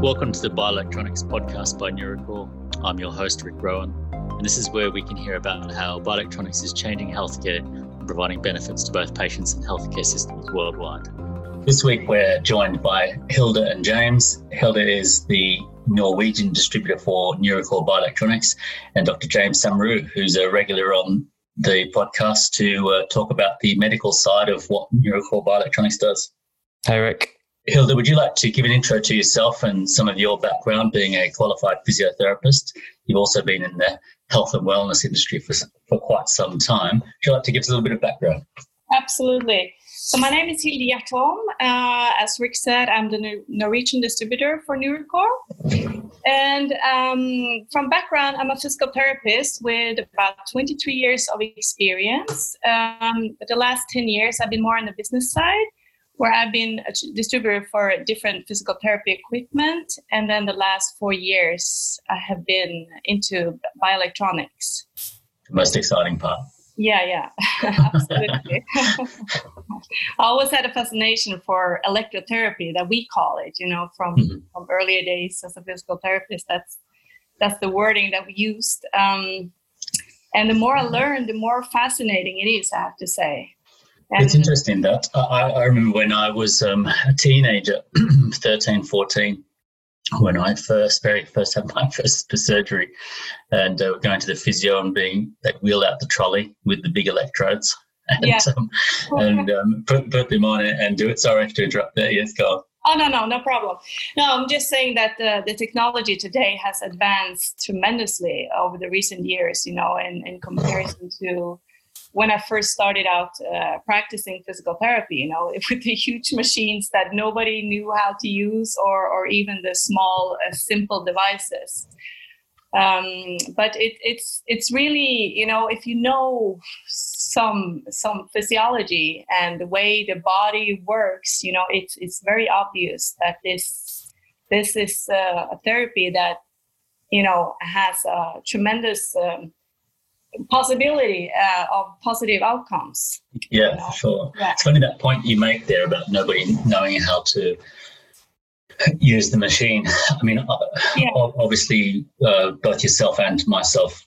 Welcome to the Bioelectronics podcast by NuroKor. I'm your host, Rick Rowan, and this is where we can hear about how bioelectronics is changing healthcare and providing benefits to both patients and healthcare systems worldwide. This week, we're joined by Hilde and James. Hilde is the Norwegian distributor for NuroKor Bioelectronics, and Dr. James Somauroo, who's a regular on the podcast to uh, talk about the medical side of what NuroKor Bioelectronics does. Hey, Rick. Hilde, would you like to give an intro to yourself and some of your background being a qualified physiotherapist? You've also been in the health and wellness industry for, for quite some time. Would you like to give us a little bit of background? Absolutely. So my name is Hilde Hjertholm. Uh, as Rick said, I'm the Norwegian distributor for NuroKor. And um, from background, I'm a physical therapist with about 23 years of experience. Um, but the last 10 years, I've been more on the business side where I've been a distributor for different physical therapy equipment. And then the last four years, I have been into bioelectronics. The most exciting part. Yeah, yeah, absolutely. I always had a fascination for electrotherapy that we call it, you know, from, mm-hmm. from earlier days as a physical therapist. That's that's the wording that we used. Um, and the more I learn, the more fascinating it is, I have to say. And it's interesting that I, I remember when I was um, a teenager, 13, 14, when I first, very first had my first surgery, and uh, going to the physio and being they wheeled out the trolley with the big electrodes and yeah. um, and um, put, put them on and do it. Sorry, I have to interrupt there. Yes, go on. Oh no, no, no problem. No, I'm just saying that the, the technology today has advanced tremendously over the recent years. You know, in, in comparison to when I first started out uh, practicing physical therapy, you know, with the huge machines that nobody knew how to use, or or even the small, uh, simple devices. Um, but it, it's it's really you know if you know some some physiology and the way the body works, you know, it's it's very obvious that this this is uh, a therapy that you know has a tremendous um, possibility uh, of positive outcomes. Yeah, you know? sure. Yeah. It's funny that point you make there about nobody knowing how to use the machine. I mean, yeah. obviously, uh, both yourself and myself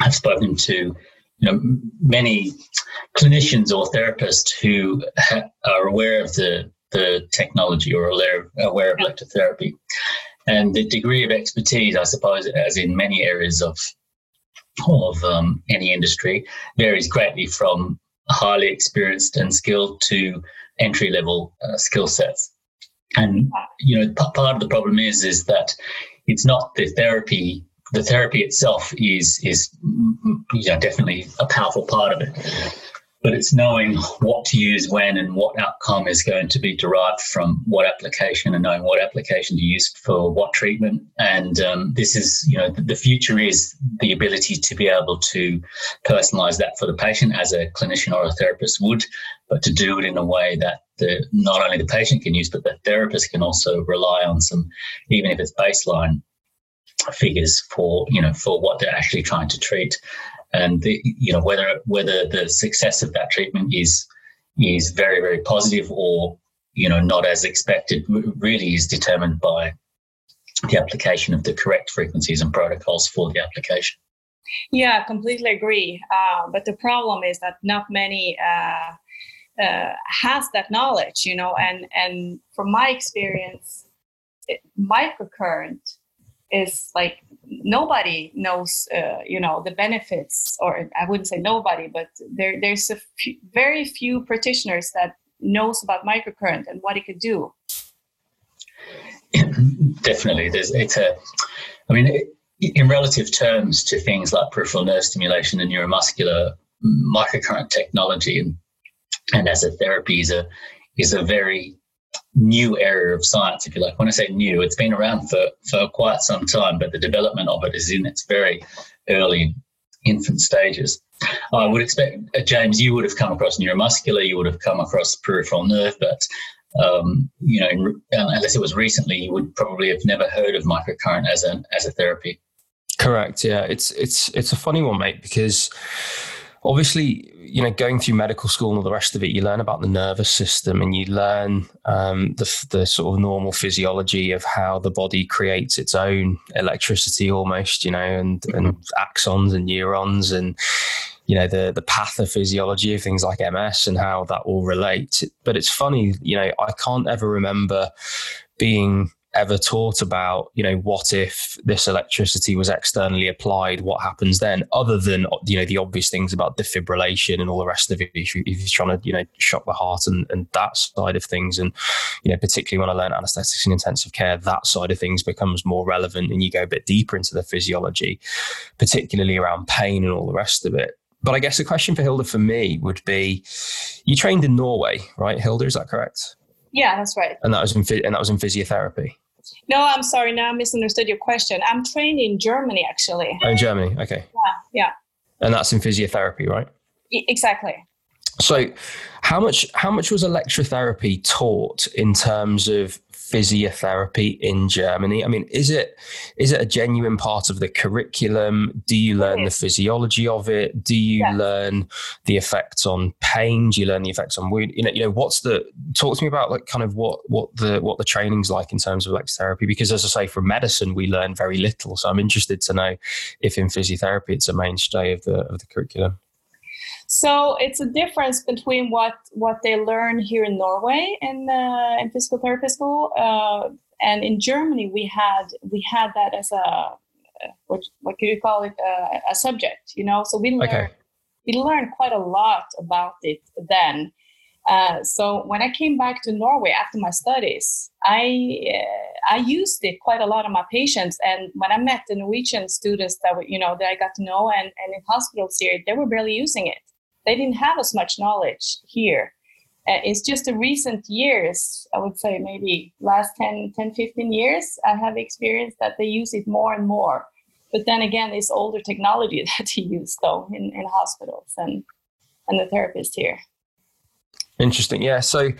have spoken to you know many clinicians or therapists who ha- are aware of the the technology or aware of, aware of electrotherapy. And the degree of expertise, I suppose, as in many areas of of um, any industry varies greatly from highly experienced and skilled to entry level uh, skill sets. And you know, p- part of the problem is is that it's not the therapy. The therapy itself is is you know definitely a powerful part of it but it's knowing what to use when and what outcome is going to be derived from what application and knowing what application to use for what treatment. And um, this is, you know, the future is the ability to be able to personalize that for the patient as a clinician or a therapist would, but to do it in a way that the, not only the patient can use, but the therapist can also rely on some, even if it's baseline figures for you know for what they're actually trying to treat and the, you know whether whether the success of that treatment is is very very positive or you know not as expected really is determined by the application of the correct frequencies and protocols for the application. Yeah, completely agree. Uh, but the problem is that not many uh, uh, has that knowledge, you know, and and from my experience, it, microcurrent is like nobody knows uh, you know the benefits or i wouldn't say nobody but there there's a few, very few practitioners that knows about microcurrent and what it could do. Definitely. There's it's a i mean it, in relative terms to things like peripheral nerve stimulation and neuromuscular microcurrent technology and, and as a therapy is a is a very new area of science, if you like. When I say new, it's been around for, for quite some time, but the development of it is in its very early infant stages. I would expect, uh, James, you would have come across neuromuscular, you would have come across peripheral nerve, but um, you know, in, unless it was recently, you would probably have never heard of microcurrent as a as a therapy. Correct. Yeah, it's it's it's a funny one, mate, because obviously you know, going through medical school and all the rest of it, you learn about the nervous system and you learn um, the, the sort of normal physiology of how the body creates its own electricity almost, you know, and, mm-hmm. and axons and neurons and, you know, the, the pathophysiology of things like MS and how that all relates. But it's funny, you know, I can't ever remember being ever taught about, you know, what if this electricity was externally applied? What happens then? Other than you know the obvious things about defibrillation and all the rest of it, if, you, are trying to you know shock the heart and, and that side of things, and you know particularly when I learned anaesthetics and intensive care, that side of things becomes more relevant, and you go a bit deeper into the physiology, particularly around pain and all the rest of it. But I guess the question for Hilde for me would be, you trained in Norway, right, Hilde? Is that correct? Yeah, that's right. And that was in and that was in physiotherapy. No, I'm sorry. Now I misunderstood your question. I'm trained in Germany, actually. Oh, in Germany, okay. Yeah, yeah. And that's in physiotherapy, right? E- exactly. So, how much how much was electrotherapy taught in terms of physiotherapy in Germany? I mean, is it is it a genuine part of the curriculum? Do you learn the physiology of it? Do you yeah. learn the effects on pain? Do you learn the effects on wound? You know, you know, what's the talk to me about like kind of what what the what the training's like in terms of electrotherapy? Because as I say, from medicine we learn very little. So I'm interested to know if in physiotherapy it's a mainstay of the of the curriculum. So it's a difference between what what they learn here in Norway in uh, in physical therapy school, uh, and in Germany we had we had that as a what what could you call it uh, a subject, you know. So we learned okay. we learned quite a lot about it then. Uh, so when I came back to Norway after my studies, I uh, I used it quite a lot on my patients. And when I met the Norwegian students that were, you know that I got to know and, and in hospitals here, they were barely using it they didn't have as much knowledge here. Uh, it's just the recent years, I would say maybe last 10, 10, 15 years, I have experienced that they use it more and more. But then again, it's older technology that they use though in, in hospitals and, and the therapist here. Interesting. Yeah. So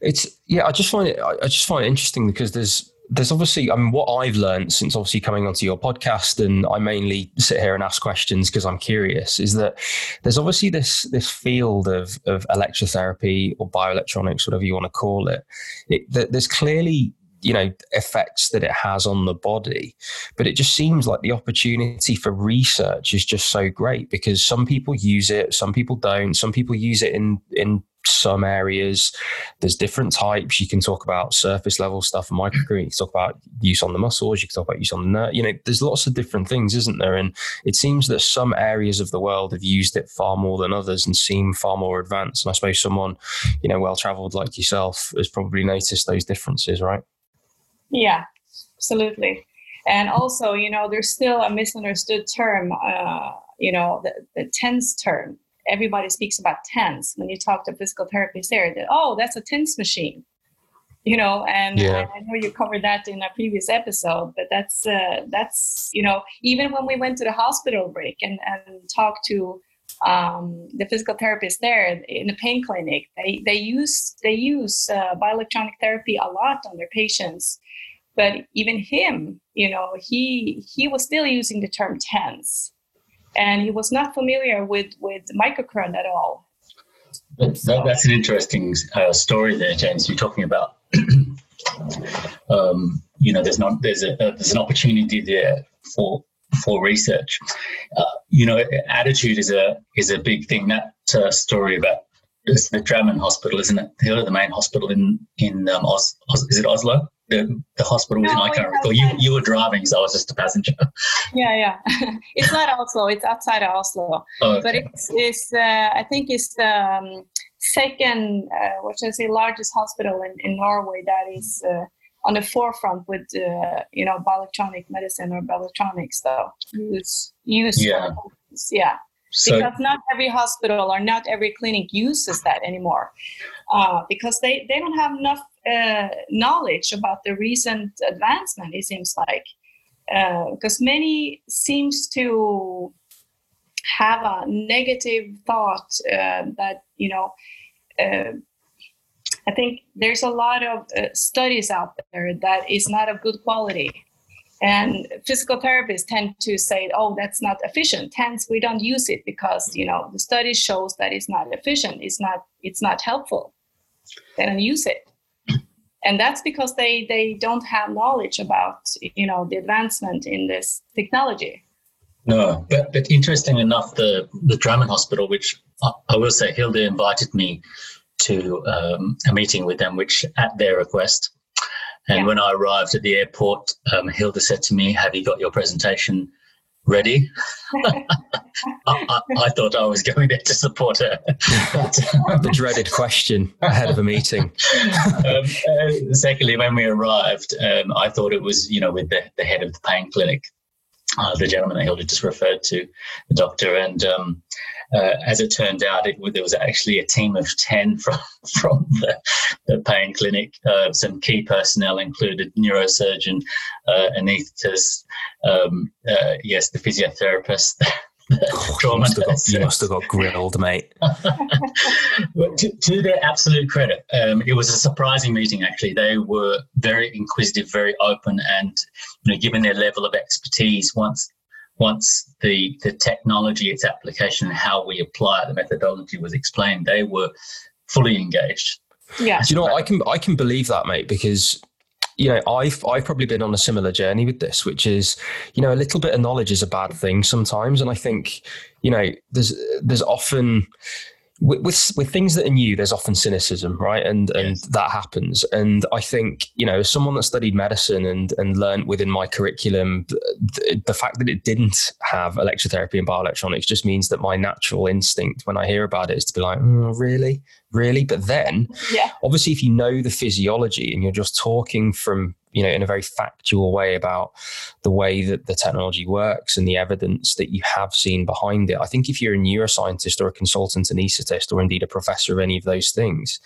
it's, yeah, I just find it, I just find it interesting because there's, there's obviously, I mean, what I've learned since obviously coming onto your podcast, and I mainly sit here and ask questions because I'm curious, is that there's obviously this this field of of electrotherapy or bioelectronics, whatever you want to call it. it that there's clearly you know effects that it has on the body but it just seems like the opportunity for research is just so great because some people use it some people don't some people use it in in some areas. There's different types. You can talk about surface level stuff microcurrent. You can talk about use on the muscles. You can talk about use on the nerve. You know, there's lots of different things, isn't there? And it seems that some areas of the world have used it far more than others and seem far more advanced. And I suppose someone, you know, well traveled like yourself has probably noticed those differences, right? Yeah, absolutely. And also, you know, there's still a misunderstood term, uh, you know, the, the TENS term everybody speaks about TENS when you talk to physical therapists there that oh that's a TENS machine you know and yeah. I, I, know you covered that in a previous episode but that's uh, that's you know even when we went to the hospital break and, and talked to um, the physical therapist there in the pain clinic they they use they use uh, bioelectronic therapy a lot on their patients but even him you know he he was still using the term TENS and he was not familiar with with microcurrent at all. That, that, that's an interesting uh, story there, James. You're talking about, um, you know, there's not there's a, uh, there's an opportunity there for for research. Uh, you know, attitude is a is a big thing. That uh, story about the Drammen Hospital, isn't it? The, the main hospital in in um, Os, Os, is it Oslo? the, the hospital was no, in Icon. You, you were driving, so I was just a passenger. Yeah, yeah. it's not Oslo. It's outside of Oslo. Oh, okay. But it's, it's uh, I think it's the um, second, uh, what should I say, largest hospital in, in Norway that is uh, on the forefront with, uh, you know, bioelectronic medicine or bioelectronics, though. Use, use yeah. yeah. So, because not every hospital or not every clinic uses that anymore uh, because they, they don't have enough uh, knowledge about the recent advancement it seems like because uh, many seems to have a negative thought uh, that you know uh, i think there's a lot of uh, studies out there that is not of good quality. And physical therapists tend to say oh that's not efficient. Hence we don't use it because you know the study shows that it's not efficient it's not it's not helpful. They don't use it. And that's because they they don't have knowledge about you know the advancement in this technology. No but but interesting enough the the Drammen hospital which I, I will say hilde invited me to um, a meeting with them which at their request and yeah. when i arrived at the airport um, hilde said to me have you got your presentation ready. I, I, I, thought I was going there to support her. the dreaded question ahead of a meeting. um, uh, secondly, when we arrived, um, I thought it was, you know, with the, the head of the pain clinic, uh, the gentleman that Hilde just referred to, the doctor, and um, uh, as it turned out, it, there was actually a team of 10 from, from the, the pain clinic. Uh, some key personnel included neurosurgeon, uh, anaesthetist, um, uh, yes, the physiotherapist. Oh, you, must got, you, must have got grilled, mate. to, to, their absolute credit, um, it was a surprising meeting. Actually, they were very inquisitive, very open, and you know, given their level of expertise, once once the the technology, its application, and how we apply it, the methodology was explained, they were fully engaged. Yeah, Do you know, I can I can believe that, mate, because you know, I've I've probably been on a similar journey with this, which is, you know, a little bit of knowledge is a bad thing sometimes, and I think, you know, there's there's often with, with, with things that are new, there's often cynicism, right? And and that happens. And I think you know, as someone that studied medicine and and learned within my curriculum, the, the fact that it didn't have electrotherapy and bioelectronics just means that my natural instinct when I hear about it is to be like, oh, really, really. But then, yeah. obviously, if you know the physiology and you're just talking from you know, in a very factual way about the way that the technology works and the evidence that you have seen behind it. I think if you're a neuroscientist or a consultant anaesthetist or indeed a professor of any of those things,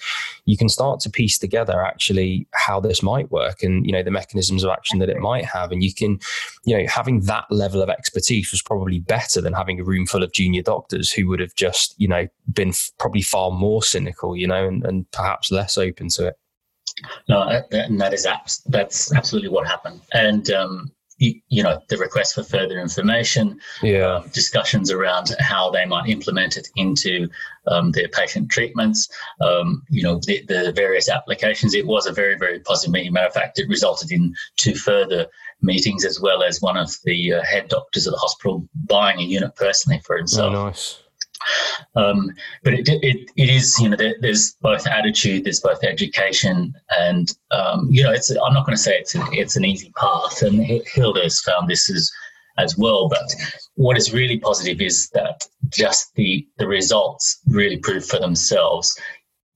you can start to piece together actually how this might work and, you know, the mechanisms of action that it might have. And you can, you know, having that level of expertise was probably better than having a room full of junior doctors who would have just, you know, been f- probably far more cynical, you know, and, and perhaps less open to it. No, that, that is that's absolutely what happened. And um, you, you, know, the request for further information, yeah, um, discussions around how they might implement it into um, their patient treatments. Um, you know, the, the, various applications. It was a very very positive meeting. Matter of fact, it resulted in two further meetings as well as one of the uh, head doctors at the hospital buying a unit personally for himself. Oh, nice. Um, but it, it, it is, you know, there, there's both attitude, there's both education, and um, you know, it's. I'm not going to say it's an, it's an easy path, and Hilde has found this as as well. But what is really positive is that just the the results really prove for themselves.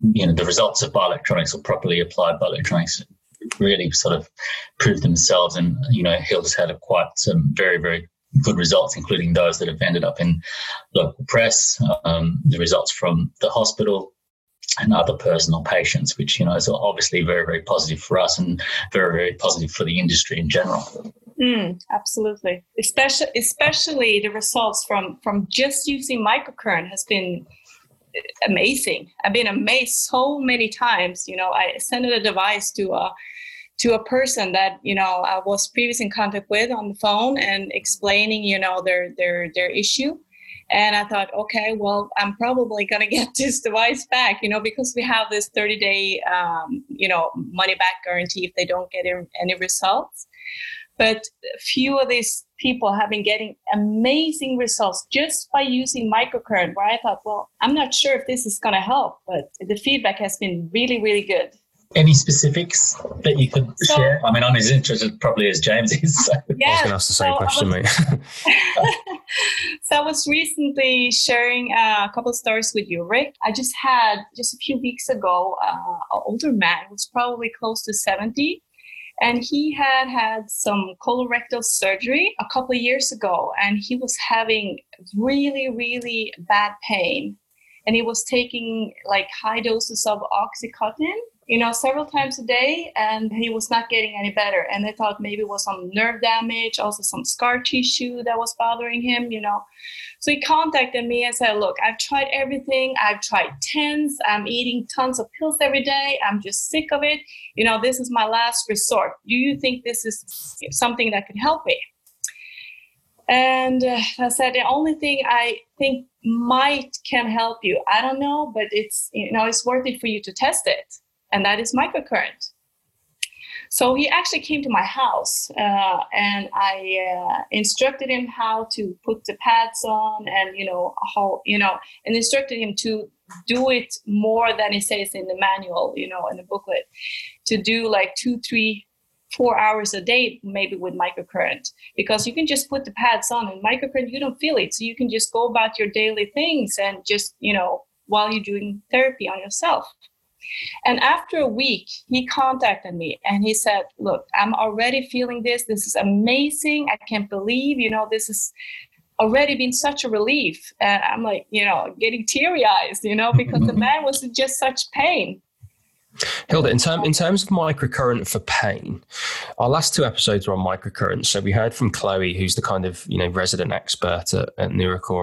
You know, the results of bioelectronics or properly applied bioelectronics really sort of prove themselves, and you know, Hilde's had a quite some very very good results, including those that have ended up in local press, um, the results from the hospital, and other personal patients, which you know is obviously very very positive for us and very very positive for the industry in general. Mm, absolutely, especially especially the results from from just using microcurrent has been amazing. I've been amazed so many times. You know, I sent a device to a to a person that you know I was previously in contact with on the phone and explaining you know their their their issue. And I thought okay well I'm probably gonna get this device back you know because we have this 30 day um, you know money back guarantee if they don't get any results. But a few of these people have been getting amazing results just by using microcurrent where I thought well I'm not sure if this is gonna help but the feedback has been really really good any specifics that you could so, share? I mean, I'm as interested probably as James is. So. Yeah, I was going to ask the same so question, was, mate. so I was recently sharing uh, a couple of stories with you, Rick. I just had just a few weeks ago uh, an older man who was probably close to 70 and he had had some colorectal surgery a couple of years ago and he was having really really bad pain and he was taking like high doses of oxycontin you know, several times a day, and he was not getting any better. And they thought maybe it was some nerve damage, also some scar tissue that was bothering him, you know. So he contacted me and said, Look, I've tried everything. I've tried tens. I'm eating tons of pills every day. I'm just sick of it. You know, this is my last resort. Do you think this is something that could help me? And uh, I said, The only thing I think might can help you, I don't know, but it's, you know, it's worth it for you to test it and that is microcurrent. So he actually came to my house uh, and I uh, instructed him how to put the pads on and, you know, how, you know, and instructed him to do it more than it says in the manual, you know, in the booklet, to do like two, three, four hours a day, maybe with microcurrent, because you can just put the pads on and microcurrent, you don't feel it. So you can just go about your daily things and just, you know, while you're doing therapy on yourself. And after a week, he contacted me and he said, Look, I'm already feeling this. This is amazing. I can't believe, you know, this has already been such a relief. And I'm like, you know, getting teary eyes, you know, because the man was in just such pain. Hilde, in, term, in terms of microcurrent for pain, our last two episodes were on microcurrent. So we heard from Chloe, who's the kind of you know resident expert at, at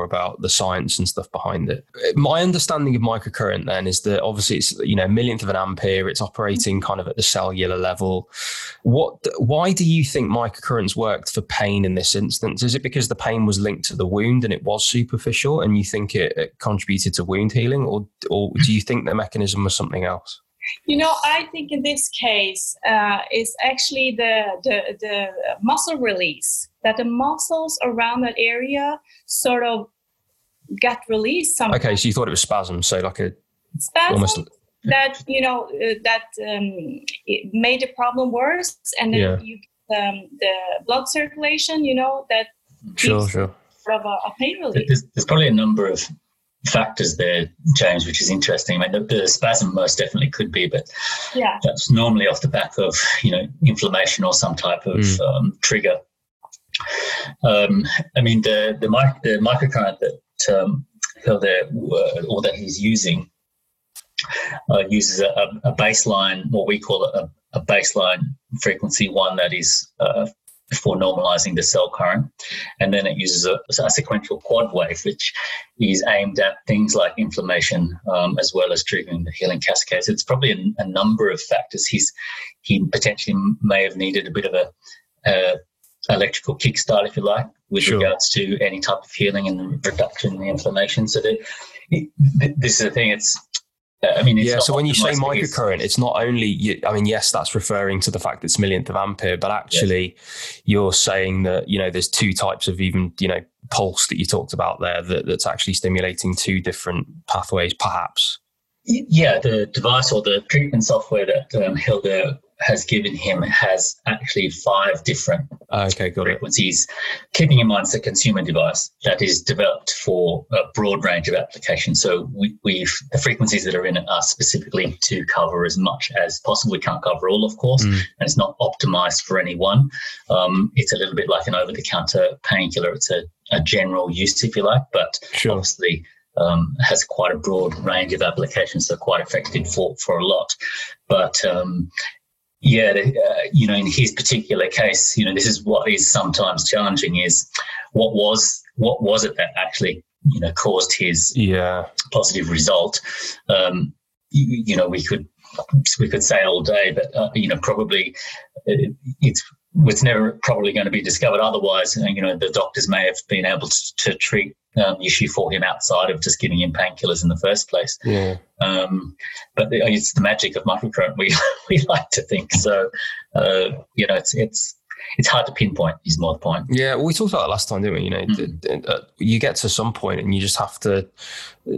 about the science and stuff behind it. My understanding of microcurrent then is that obviously it's you know a millionth of an ampere. It's operating kind of at the cellular level. What? Why do you think microcurrents worked for pain in this instance? Is it because the pain was linked to the wound and it was superficial, and you think it, it contributed to wound healing, or or do you think the mechanism was something else? You know, I think in this case, uh, it's actually the, the, the muscle release that the muscles around that area sort of get released. Sometimes. Okay, so you thought it was spasm, so like a spasm almost that you know uh, that um, it made the problem worse, and then yeah. you um, the blood circulation. You know that sure, sure. Sort Of a, a pain relief. There's, there's probably a number of factors there, James, which is interesting. I mean, the, the, spasm most definitely could be, but yeah. that's normally off the back of you know inflammation or some type of mm. um, trigger. Um, I mean, the the, mic- the microcurrent that um, Hilde or that he's using uh, uses a, a, baseline, what we call a, a baseline frequency, one that is uh, before normalizing the cell current. And then it uses a, a sequential quad wave, which is aimed at things like inflammation um, as well as triggering the healing cascades. It's probably a, a, number of factors. He's he potentially may have needed a bit of a, a electrical kickstart, if you like, with sure. regards to any type of healing and reduction in the inflammation. So that, this is the thing. It's I mean, yeah. So when you say microcurrent, it's not only. I mean, yes, that's referring to the fact that it's millionth of ampere, but actually, yes. you're saying that you know there's two types of even you know pulse that you talked about there that, that's actually stimulating two different pathways, perhaps. Yeah, the device or the treatment software that um, Hilde has given him has actually five different okay, frequencies, it. keeping in mind it's a consumer device that is developed for a broad range of applications. So we, we've the frequencies that are in it are specifically to cover as much as possible. We can't cover all, of course, mm. and it's not optimized for any one. Um, it's a little bit like an over-the-counter painkiller. It's a, a general use, if you like, but sure. obviously um, has quite a broad range of applications, so quite effective for, for a lot. But um, yeah, uh, you know, in his particular case, you know, this is what is sometimes challenging: is what was what was it that actually you know caused his yeah positive result? Um, you, you know, we could we could say all day, but uh, you know, probably uh, it's it's never probably going to be discovered. Otherwise, uh, you know, the doctors may have been able to, to treat um, issue for him outside of just giving him painkillers in the first place. Yeah. Um, but it's the magic of microcurrent. We we like to think so. Uh, you know, it's it's it's hard to pinpoint. Is more the point. Yeah, well, we talked about that last time, didn't we? You know, mm. you get to some point and you just have to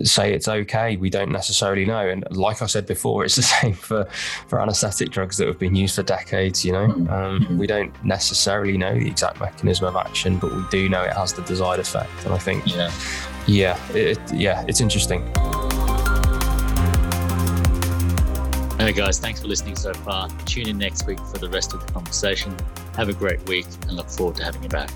say it's okay. We don't necessarily know, and like I said before, it's the same for for anaesthetic drugs that have been used for decades. You know, mm. um, mm. we don't necessarily know the exact mechanism of action, but we do know it has the desired effect. And I think, yeah, yeah, it, yeah, it's interesting. Hey guys, thanks for listening so far. Tune in next week for the rest of the conversation. Have a great week and look forward to having you back.